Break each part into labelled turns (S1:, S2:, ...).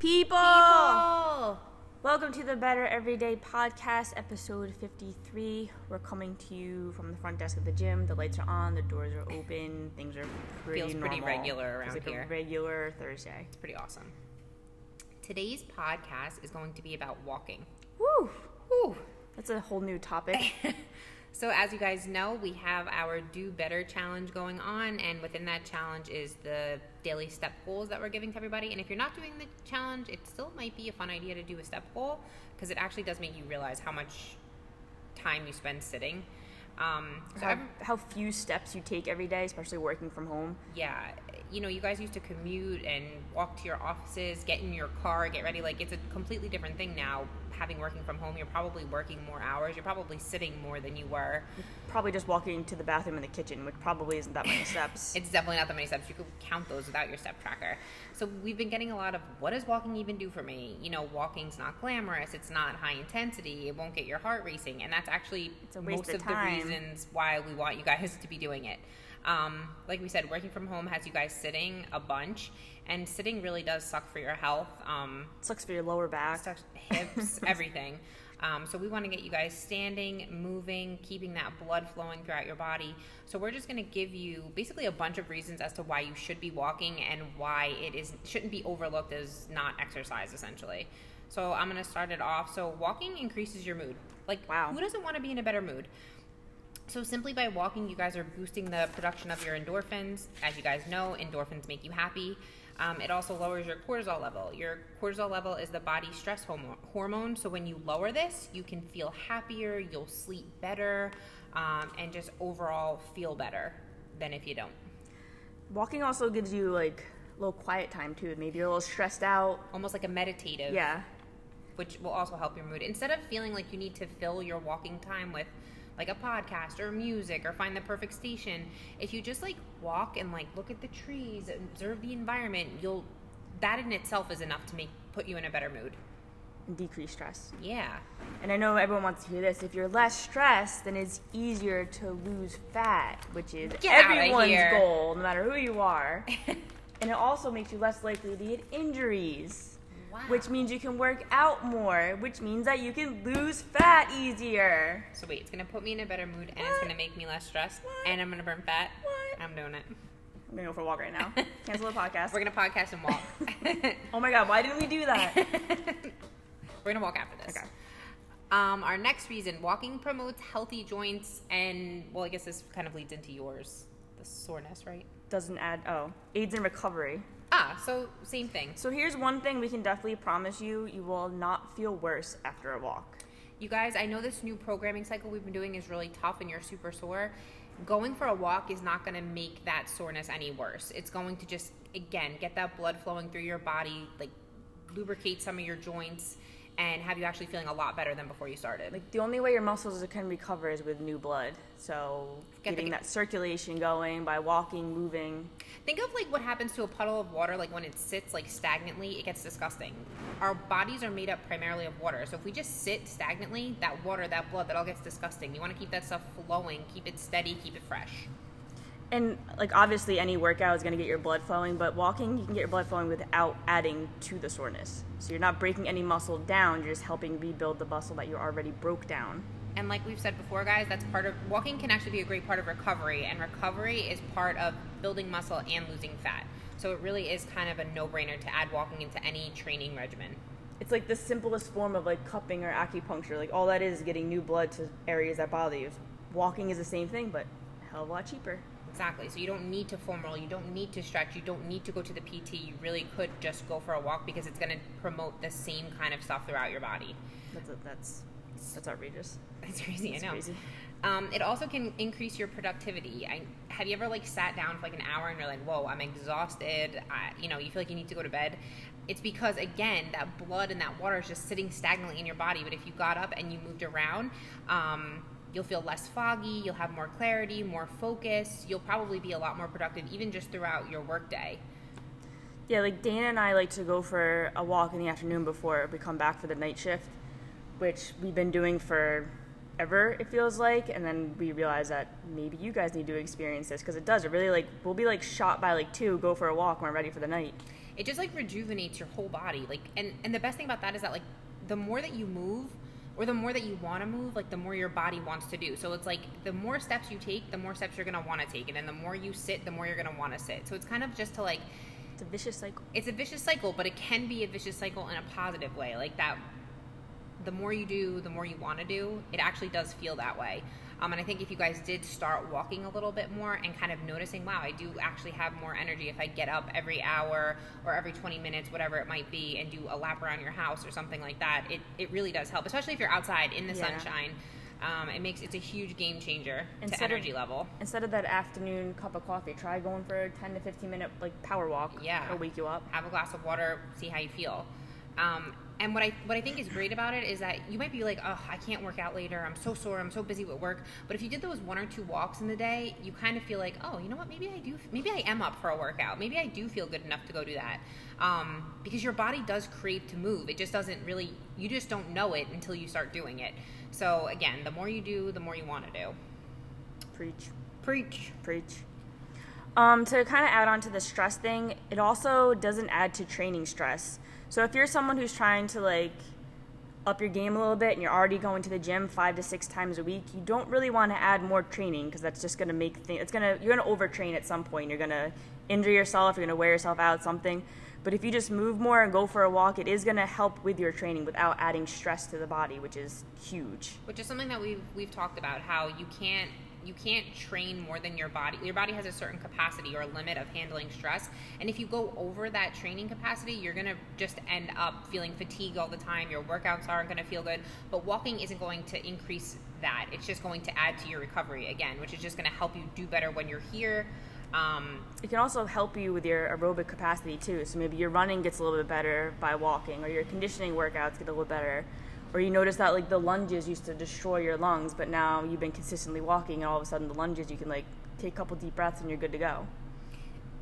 S1: People!
S2: People!
S1: Welcome to the Better Everyday Podcast, episode 53. We're coming to you from the front desk of the gym. The lights are on, the doors are open, things are pretty
S2: Feels pretty regular
S1: Feels
S2: around
S1: like
S2: here.
S1: A regular Thursday.
S2: It's pretty awesome. Today's podcast is going to be about walking.
S1: Woo!
S2: Whew.
S1: That's a whole new topic.
S2: So, as you guys know, we have our Do Better challenge going on, and within that challenge is the daily step goals that we're giving to everybody. And if you're not doing the challenge, it still might be a fun idea to do a step goal because it actually does make you realize how much time you spend sitting. Um, so,
S1: how, how few steps you take every day, especially working from home.
S2: yeah, you know, you guys used to commute and walk to your offices, get in your car, get ready. Like, it's a completely different thing now. Having working from home, you're probably working more hours. You're probably sitting more than you were.
S1: Probably just walking to the bathroom in the kitchen, which probably isn't that many steps.
S2: It's definitely not that many steps. You could count those without your step tracker. So we've been getting a lot of what does walking even do for me? You know, walking's not glamorous. It's not high intensity. It won't get your heart racing, and that's actually
S1: It's a waste
S2: most
S1: of
S2: of, the reasons why we want you guys to be doing it. Um, like we said, working from home has you guys sitting a bunch, and sitting really does suck for your health. Um,
S1: Sucks for your lower back.
S2: sucks- hips, everything. Um, so we want to get you guys standing, moving, keeping that blood flowing throughout your body. So we're just going to give you basically a bunch of reasons as to why you should be walking and why it is shouldn't be overlooked as not exercise essentially. So I'm going to start it off. So walking increases your mood. Like
S1: Wow.
S2: who doesn't want to be in a better mood? So simply by walking, you guys are boosting the production of your endorphins. As you guys know, endorphins make you happy. Um, it also lowers your cortisol level. Your cortisol level is the body stress hormone. So when you lower this, you can feel happier, you'll sleep better, um, and just overall feel better than if you don't.
S1: Walking also gives you like a little quiet time too. Maybe you're a little stressed out.
S2: Almost like a meditative.
S1: Yeah.
S2: which will also help your mood. Instead of feeling like you need to fill your walking time with like a podcast or music or find the perfect station, if you just like walk and like look at the trees, observe the environment, you'll that in itself is enough to make put you in a better mood.
S1: And decrease stress.
S2: Yeah.
S1: And I know everyone wants to hear this. If you're less stressed, then it's easier to lose fat, which is
S2: Get
S1: everyone's goal, no matter who you are. and it also makes you less likely to get injuries,
S2: Wow.
S1: which means you can work out more, which means that you can lose fat easier.
S2: So wait, it's gonna put me in a better mood and it's gonna make me less stressed
S1: What?
S2: and I'm gonna burn fat.
S1: What?
S2: I'm doing it.
S1: I'm gonna go for a walk right now. Cancel the podcast.
S2: We're gonna podcast and walk.
S1: oh my god, why didn't we do that?
S2: We're gonna walk after this.
S1: Okay.
S2: Um, our next reason: walking promotes healthy joints, and well, I guess this kind of leads into yours, the soreness, right?
S1: Doesn't add, oh, aids in recovery.
S2: Ah, so same thing.
S1: So here's one thing we can definitely promise you you will not feel worse after a walk.
S2: You guys, I know this new programming cycle we've been doing is really tough, and you're super sore. Going for a walk is not going to make that soreness any worse. It's going to just again get that blood flowing through your body, like lubricate some of your joints, and have you actually feeling a lot better than before you started.
S1: Like the only way your muscles can recover is with new blood. So
S2: Get the-
S1: getting that circulation going by walking, moving.
S2: Think of like what happens to a puddle of water, like when it sits like stagnantly, it gets disgusting. Our bodies are made up primarily of water, so if we just sit stagnantly, that water, that blood, that all gets disgusting. You want to keep that stuff flowing, keep it steady, keep it fresh.
S1: And like obviously any workout is going to get your blood flowing, but walking you can get your blood flowing without adding to the soreness. So you're not breaking any muscle down, you're just helping rebuild the muscle that you already broke down.
S2: And like we've said before, guys, that's part of walking can actually be a great part of recovery, and recovery is part of building muscle and losing fat. So it really is kind of a no-brainer to add walking into any training regimen.
S1: It's like the simplest form of like cupping or acupuncture. Like all that is is getting new blood to areas that bother you. Walking is the same thing, but hell of a lot cheaper.
S2: Exactly. So you don't need to foam roll. You don't need to stretch. You don't need to go to the PT. You really could just go for a walk because it's going to promote the same kind of stuff throughout your body.
S1: That's that's that's outrageous.
S2: That's crazy.
S1: That's
S2: I know.
S1: crazy.
S2: Um, it also can increase your productivity. I, have you ever like sat down for like an hour and you're like, "Whoa, I'm exhausted." I, you know, you feel like you need to go to bed. It's because again, that blood and that water is just sitting stagnantly in your body. But if you got up and you moved around, um, you'll feel less foggy. You'll have more clarity, more focus. You'll probably be a lot more productive, even just throughout your workday.
S1: Yeah, like Dana and I like to go for a walk in the afternoon before we come back for the night shift, which we've been doing for ever it feels like and then we realize that maybe you guys need to experience this because it does it really like we'll be like shot by like two go for a walk when we're ready for the night
S2: it just like rejuvenates your whole body. Like, and and the best thing about that is that like the more that you move, or the more that you want to move, like the more your body wants to do. So it's like the more steps you take, the more steps you're gonna want to take, and then the more you sit, the more you're gonna want to sit. So it's kind of just to like
S1: It's a vicious cycle.
S2: it's a vicious cycle, but it can be a vicious cycle in a positive way. Like that, the more you do, the more you want to do. It actually does feel that way. Um, and I think if you guys did start walking a little bit more and kind of noticing, wow, I do actually have more energy if I get up every hour or every 20 minutes, whatever it might be, and do a lap around your house or something like that, it, it really does help, especially if you're outside in the
S1: Yeah.
S2: sunshine. Um, it makes it's a huge game changer to
S1: Instead of-
S2: energy level.
S1: Instead of that afternoon cup of coffee, try going for a 10 to 15 minute like power walk.
S2: Yeah.
S1: It'll wake you up.
S2: have a glass of water, see how you feel. Um, and what I what I think is great about it is that you might be like, oh, I can't work out later. I'm so sore. I'm so busy with work. But if you did those one or two walks in the day, you kind of feel like, oh, you know what? Maybe I do. Maybe I am up for a workout. Maybe I do feel good enough to go do that. Um, because your body does crave to move. It just doesn't really. You just don't know it until you start doing it. So again, the more you do, the more you want to do.
S1: Preach.
S2: Preach.
S1: Preach. Um, to kind of add on to the stress thing, it also doesn't add to training stress. So if you're someone who's trying to like up your game a little bit and you're already going to the gym five to six times a week, you don't really want to add more training because that's just going to make things. It's gonna you're gonna overtrain at some point. You're gonna injure yourself. You're gonna wear yourself out. Something. But if you just move more and go for a walk, it is going to help with your training without adding stress to the body, which is huge.
S2: which is something that we've we've talked about how you can't you can't train more than your body. Your body has a certain capacity or limit of handling stress. And if you go over that training capacity you're going to just end up feeling fatigue all the time. Your workouts aren't going to feel good. But walking isn't going to increase that. It's just going to add to your recovery again which is just going to help you do better when you're here. Um,
S1: It can also help you with your aerobic capacity too. So maybe your running gets a little bit better by walking, or your conditioning workouts get a little better, or you notice that like the lunges used to destroy your lungs, but now you've been consistently walking, and all of a sudden the lunges you can like take a couple deep breaths and you're good to go.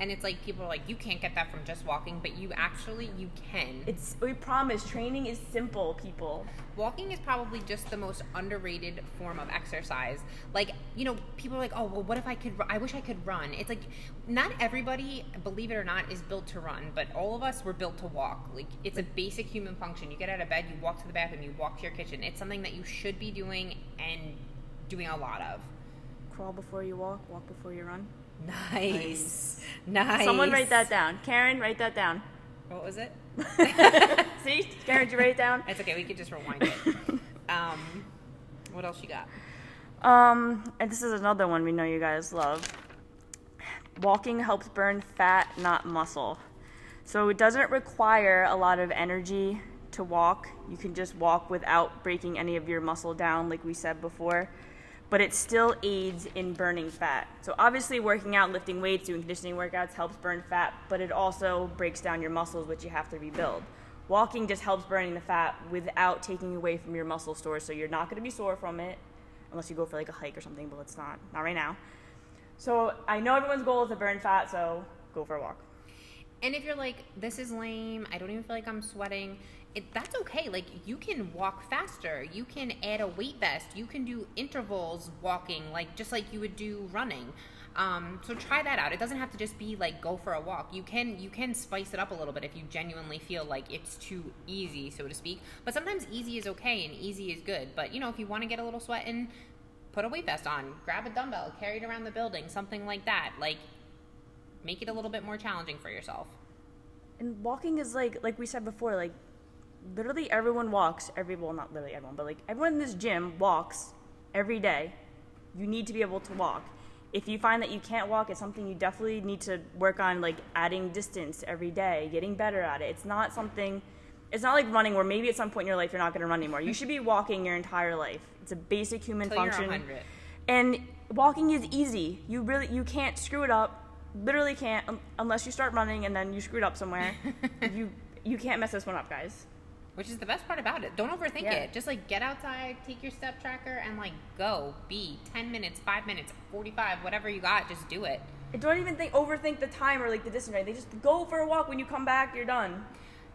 S2: And it's like people are like you can't get that from just walking but you actually you can
S1: It's we promise training is simple, people.
S2: Walking is probably just the most underrated form of exercise. Like, you know, people are like, "Oh, well, what if I could? I wish I could run." It's like, not everybody, believe it or not, is built to run, but all of us were built to walk. Like, it's a basic human function. You get out of bed, you walk to the bathroom, you walk to your kitchen. It's something that you should be doing and doing a lot of.
S1: Crawl before you walk, walk before you run.
S2: Nice, nice.
S1: Someone write that down. Karen, write that down.
S2: What was it?
S1: See, Karen, did you write it down?
S2: It's okay. We could just rewind it. um, what else you got?
S1: Um, and this is another one we know you guys love. Walking helps burn fat, not muscle. So it doesn't require a lot of energy to walk. You can just walk without breaking any of your muscle down, like we said before. But it still aids in burning fat. So obviously, working out, lifting weights, doing conditioning workouts helps burn fat, but it also breaks down your muscles, which you have to rebuild. Walking just helps burning the fat without taking away from your muscle stores, so you're not going to be sore from it unless you go for like a hike or something, but it's not not right now. So I know everyone's goal is to burn fat, so go for a walk.
S2: And if you're like, this is lame, I don't even feel like I'm sweating, it, that's okay. Like, you can walk faster. You can add a weight vest. You can do intervals walking, like just like you would do running. Um, so try that out. It doesn't have to just be like go for a walk. You can you can spice it up a little bit if you genuinely feel like it's too easy, so to speak. But sometimes easy is okay and easy is good. But you know, if you want to get a little sweat in, put a weight vest on, grab a dumbbell, carry it around the building, something like that. Like make it a little bit more challenging for yourself.
S1: And walking is like like we said before, like literally everyone walks every well not literally everyone, but like everyone in this gym walks every day. You need to be able to walk. If you find that you can't walk, it's something you definitely need to work on like adding distance every day, getting better at it. It's not something it's not like running where maybe at some point in your life you're not going to run anymore. You should be walking your entire life. It's a basic human function. And walking is easy. You really you can't screw it up. Literally can't un- unless you start running and then you screwed up somewhere. you you can't mess this one up, guys.
S2: Which is the best part about it. Don't overthink
S1: Yeah.
S2: it. Just like get outside, take your step tracker, and like go. Be 10 minutes, 5 minutes, 45, whatever you got, just do it.
S1: Don't even think overthink the time or like the distance. Right? They just go for a walk. When you come back, you're done.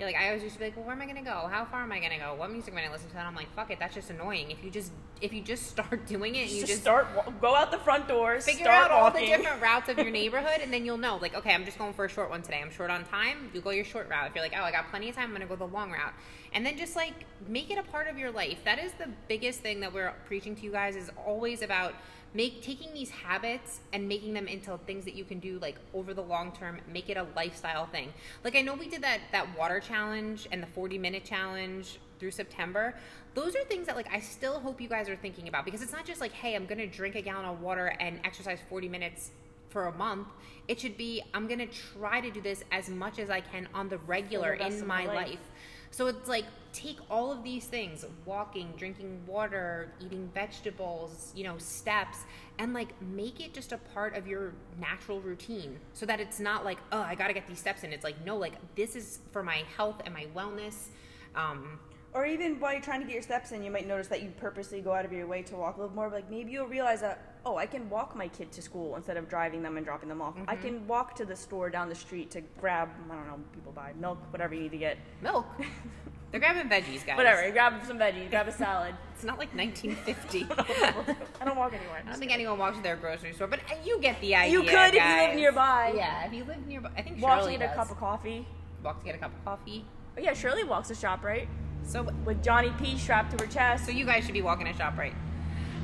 S2: You're like, I always used to be like, well, where am I gonna go? How far am I gonna go? What music am I gonna listen to? And I'm like, fuck it, that's just annoying. If you just if you just start doing it, and you
S1: just,
S2: just
S1: start, go out the front doors,
S2: figure
S1: start
S2: out all the different routes of your neighborhood, and then you'll know, like, okay, I'm just going for a short one today. I'm short on time. You go your short route. If you're like, oh, I got plenty of time, I'm gonna go the long route, and then just like make it a part of your life. That is the biggest thing that we're preaching to you guys. Is always about make taking these habits and making them into things that you can do like over the long term make it a lifestyle thing like i know we did that that water challenge and the 40 minute challenge through september those are things that like i still hope you guys are thinking about because it's not just like hey i'm gonna drink a gallon of water and exercise 40 minutes for a month it should be i'm gonna try to do this as much as i can on the regular in my
S1: my
S2: life.
S1: life.
S2: So it's like take all of these things walking, drinking water, eating vegetables, you know, steps, and like make it just a part of your natural routine so that it's not like, oh, I gotta get these steps in. It's like, no, like this is for my health and my wellness. Um,
S1: Or even while you're trying to get your steps in, you might notice that you purposely go out of your way to walk a little more. But like maybe you'll realize that oh, I can walk my kid to school instead of driving them and dropping them off. I
S2: Mm-hmm.
S1: can walk to the store down the street to grab I don't know people buy milk, whatever you need to get.
S2: milk. They're grabbing veggies, guys.
S1: Whatever, grab some veggies, grab a salad.
S2: It's not like 1950.
S1: I don't walk anywhere.
S2: I don't think anyone walks to their grocery store, but uh, you get the idea.
S1: You could if you live nearby.
S2: Yeah, if you live nearby. I think
S1: walk
S2: Shirley
S1: to get a cup of coffee.
S2: Walk to get a cup of coffee.
S1: Oh yeah, Shirley walks to ShopRite
S2: So,
S1: with Johnny P strapped to her chest.
S2: so you guys should be walking to ShopRite.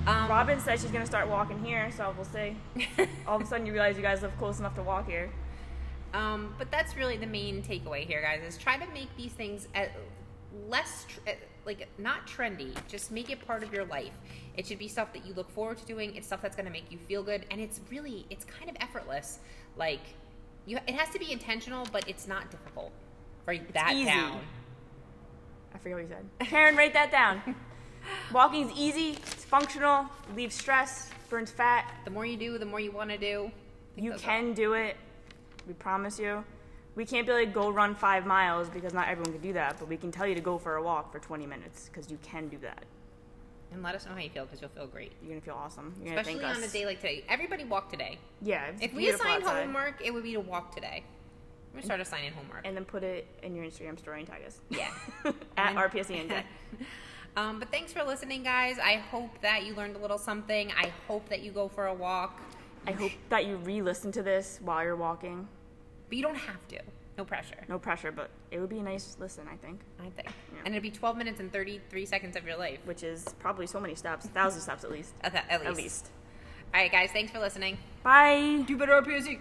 S2: Um,
S1: Robin says she's gonna start walking here, so we'll see. All of a sudden, you realize you guys live close enough to walk here.
S2: Um, but that's really the main takeaway here, guys. Is try to make these things at less tr- uh, like not trendy. Just make it part of your life. It should be stuff that you look forward to doing. It's stuff that's going to make you feel good, and it's really it's kind of effortless. Like you, it has to be intentional, but it's not difficult. Write that down.
S1: I forget what you said. Karen, write that down. Walking is easy. It's functional. Leaves stress. Burns fat.
S2: The more you do, the more you want to do.
S1: You can do it. We promise you. We can't be like go run five miles because not everyone can do that, but we can tell you to go for a walk for 20 minutes because you can do that.
S2: and let us know how you feel because you'll feel great.
S1: You're gonna feel awesome. You're gonna
S2: Especially
S1: thank
S2: on
S1: us.
S2: a day like today. Everybody walk today.
S1: yeah. It's
S2: If we
S1: beautiful
S2: assigned
S1: outside.
S2: homework, it would be to walk today. I'm start assigning homework.
S1: and then put it in your Instagram story and tag us.
S2: Yeah.
S1: At
S2: then-
S1: RPSENJ.
S2: um, but thanks for listening, guys. I hope that you learned a little something. I hope that you go for a walk.
S1: I hope that you re-listen to this while you're walking.
S2: But you don't have to. No pressure.
S1: No pressure, but it would be a nice listen, I think.
S2: I think.
S1: Yeah.
S2: And it'd be 12 minutes and 33 seconds of your life.
S1: Which is probably so many steps, thousand steps at least.
S2: At, at least.
S1: At least.
S2: All right, guys. Thanks for listening.
S1: Bye.
S2: Do better, RPSE.